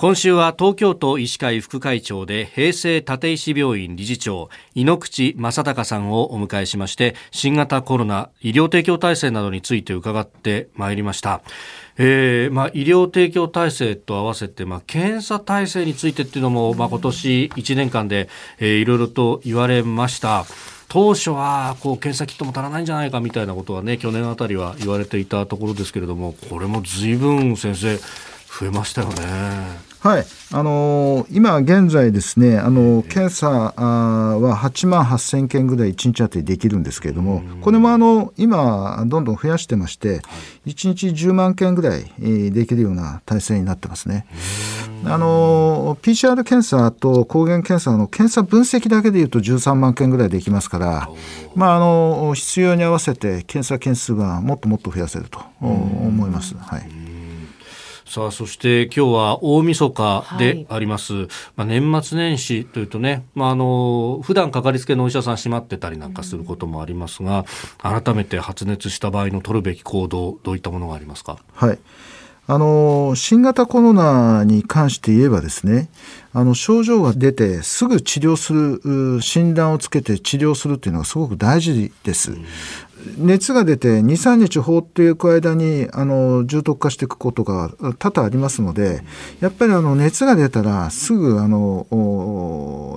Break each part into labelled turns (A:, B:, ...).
A: 今週は東京都医師会副会長で平成立石病院理事長井ノ口正孝さんをお迎えしまして新型コロナ医療提供体制などについて伺ってまいりました。えーまあ、医療提供体制と合わせて、まあ、検査体制についてっていうのも、まあ、今年1年間で、えー、いろいろと言われました。当初はこう検査キットも足らないんじゃないかみたいなことはね去年あたりは言われていたところですけれどもこれも随分先生増えましたよね。
B: はい、あのー、今現在ですね、あのー、検査は8万8000件ぐらい1日あたりできるんですけれども、これもあの今どんどん増やしてまして、1日10万件ぐらいできるような体制になってますね。あの PCR 検査と抗原検査の検査分析だけでいうと13万件ぐらいできますから、まあ、あの必要に合わせて検査件数がもっともっと増やせると思います。はい
A: さあそして今日は大晦日であります、はい、まあ、年末年始というとね、まあ、あの普段かかりつけのお医者さん閉まってたりなんかすることもありますが、改めて発熱した場合の取るべき行動どういったものがありますか？
B: はいあの新型コロナに関して言えばですねあの症状が出てすぐ治療する診断をつけて治療するというのがすごく大事です。熱が出て23日放っていく間にあの重篤化していくことが多々ありますのでやっぱりあの熱が出たらすぐあの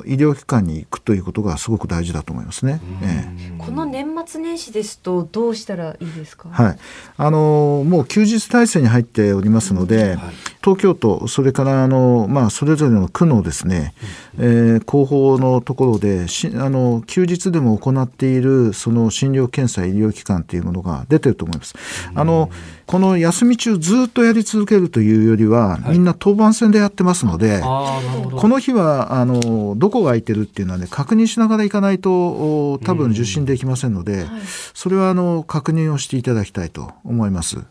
B: 医療機関に行くということがすごく大事だと思いますね。
C: ええ、この年末年始ですとどうしたらいいですか？
B: はい、あのもう休日体制に入っておりますので、はい、東京都それからあのまあそれぞれの区のですね、えー、広報のところでしあの休日でも行っているその診療検査医療機関というものが出てると思います。あのこの休み中ずっとやり続けるというよりは、みんな当番制でやってますので、この日はあのどこが空いてるっていうのはね確認しながら行かないと多分受診できませんので、それはあの確認をしていただきたいと思います。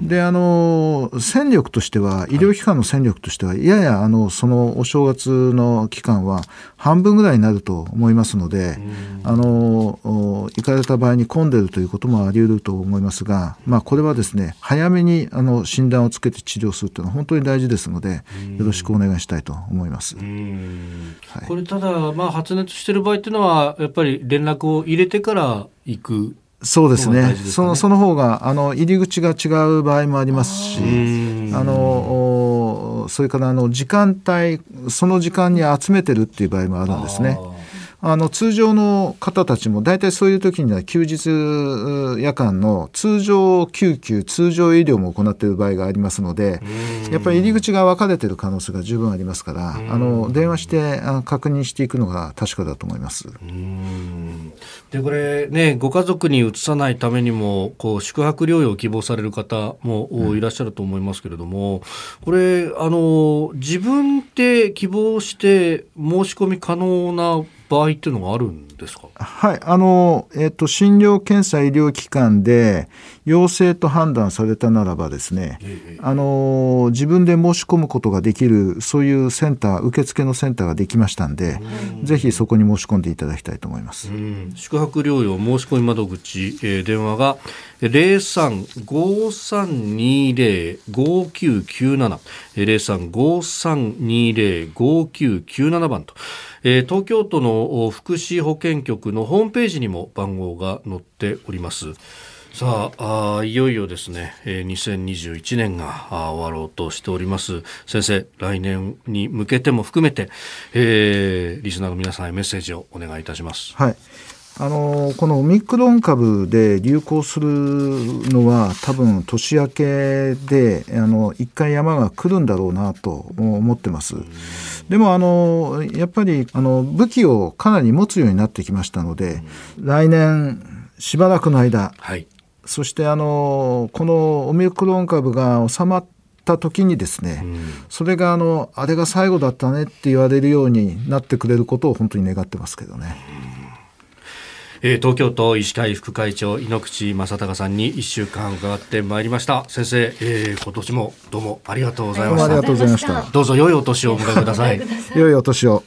B: であの戦力としては医療機関の戦力としては、ややあのそのお正月の期間は半分ぐらいになると思いますので、あの行かれた場合に混んでるということもあり得ると思いますが、まあ、これはですね早めにあの診断をつけて治療するというのは本当に大事ですのでよろしくお願いしたいと思います。はい、
A: これただ、まあ、発熱している場合っていうのはやっぱり連絡を入れてから行く
B: そうですね、ね、そのその方があの入り口が違う場合もありますしあのそれからあの時間帯その時間に集めてるっていう場合もあるんですね。あの通常の方たちも大体そういう時には休日夜間の通常救急通常医療も行っている場合がありますのでやっぱり入り口が分かれている可能性が十分ありますからあの電話して確認していくのが確かだと思います。
A: でこれねご家族にうつさないためにもこう宿泊療養を希望される方もいらっしゃると思いますけれども、これあの自分で希望して申し込み可能な場合っていうのがあるんですか？
B: はいあの、えーと、診療検査医療機関で陽性と判断されたならばですね、えあの自分で申し込むことができるそういうセンター受付のセンターができましたんで、ぜひそこに申し込んでいただきたいと思います。
A: 宿泊療養申し込み窓口、えー、電話が0353205997 0353205997番と。えー、東京都の福祉保健局のホームページにも番号が載っております。さあいよいよですね、えー、2021年が終わろうとしております。先生来年に向けても含めて、えー、リスナーの皆さんへメッセージをお願いいたします。
B: はい。あのこのオミクロン株で流行するのは多分年明けであの一回山が来るんだろうなと思ってます。でもあのやっぱりあの武器をかなり持つようになってきましたので、来年しばらくの間、はい、そしてあのこのオミクロン株が収まった時にですね、うん、それがあのあれが最後だったねって言われるようになってくれることを本当に願ってますけどね。
A: えー、東京都医師会副会長井ノ口正孝さんに1週間伺ってまいりました。先生、えー、今年もどうもありがとうございました。
B: ありがとうございました。
A: どうぞ良いお年をお迎えください。
B: 良いお年を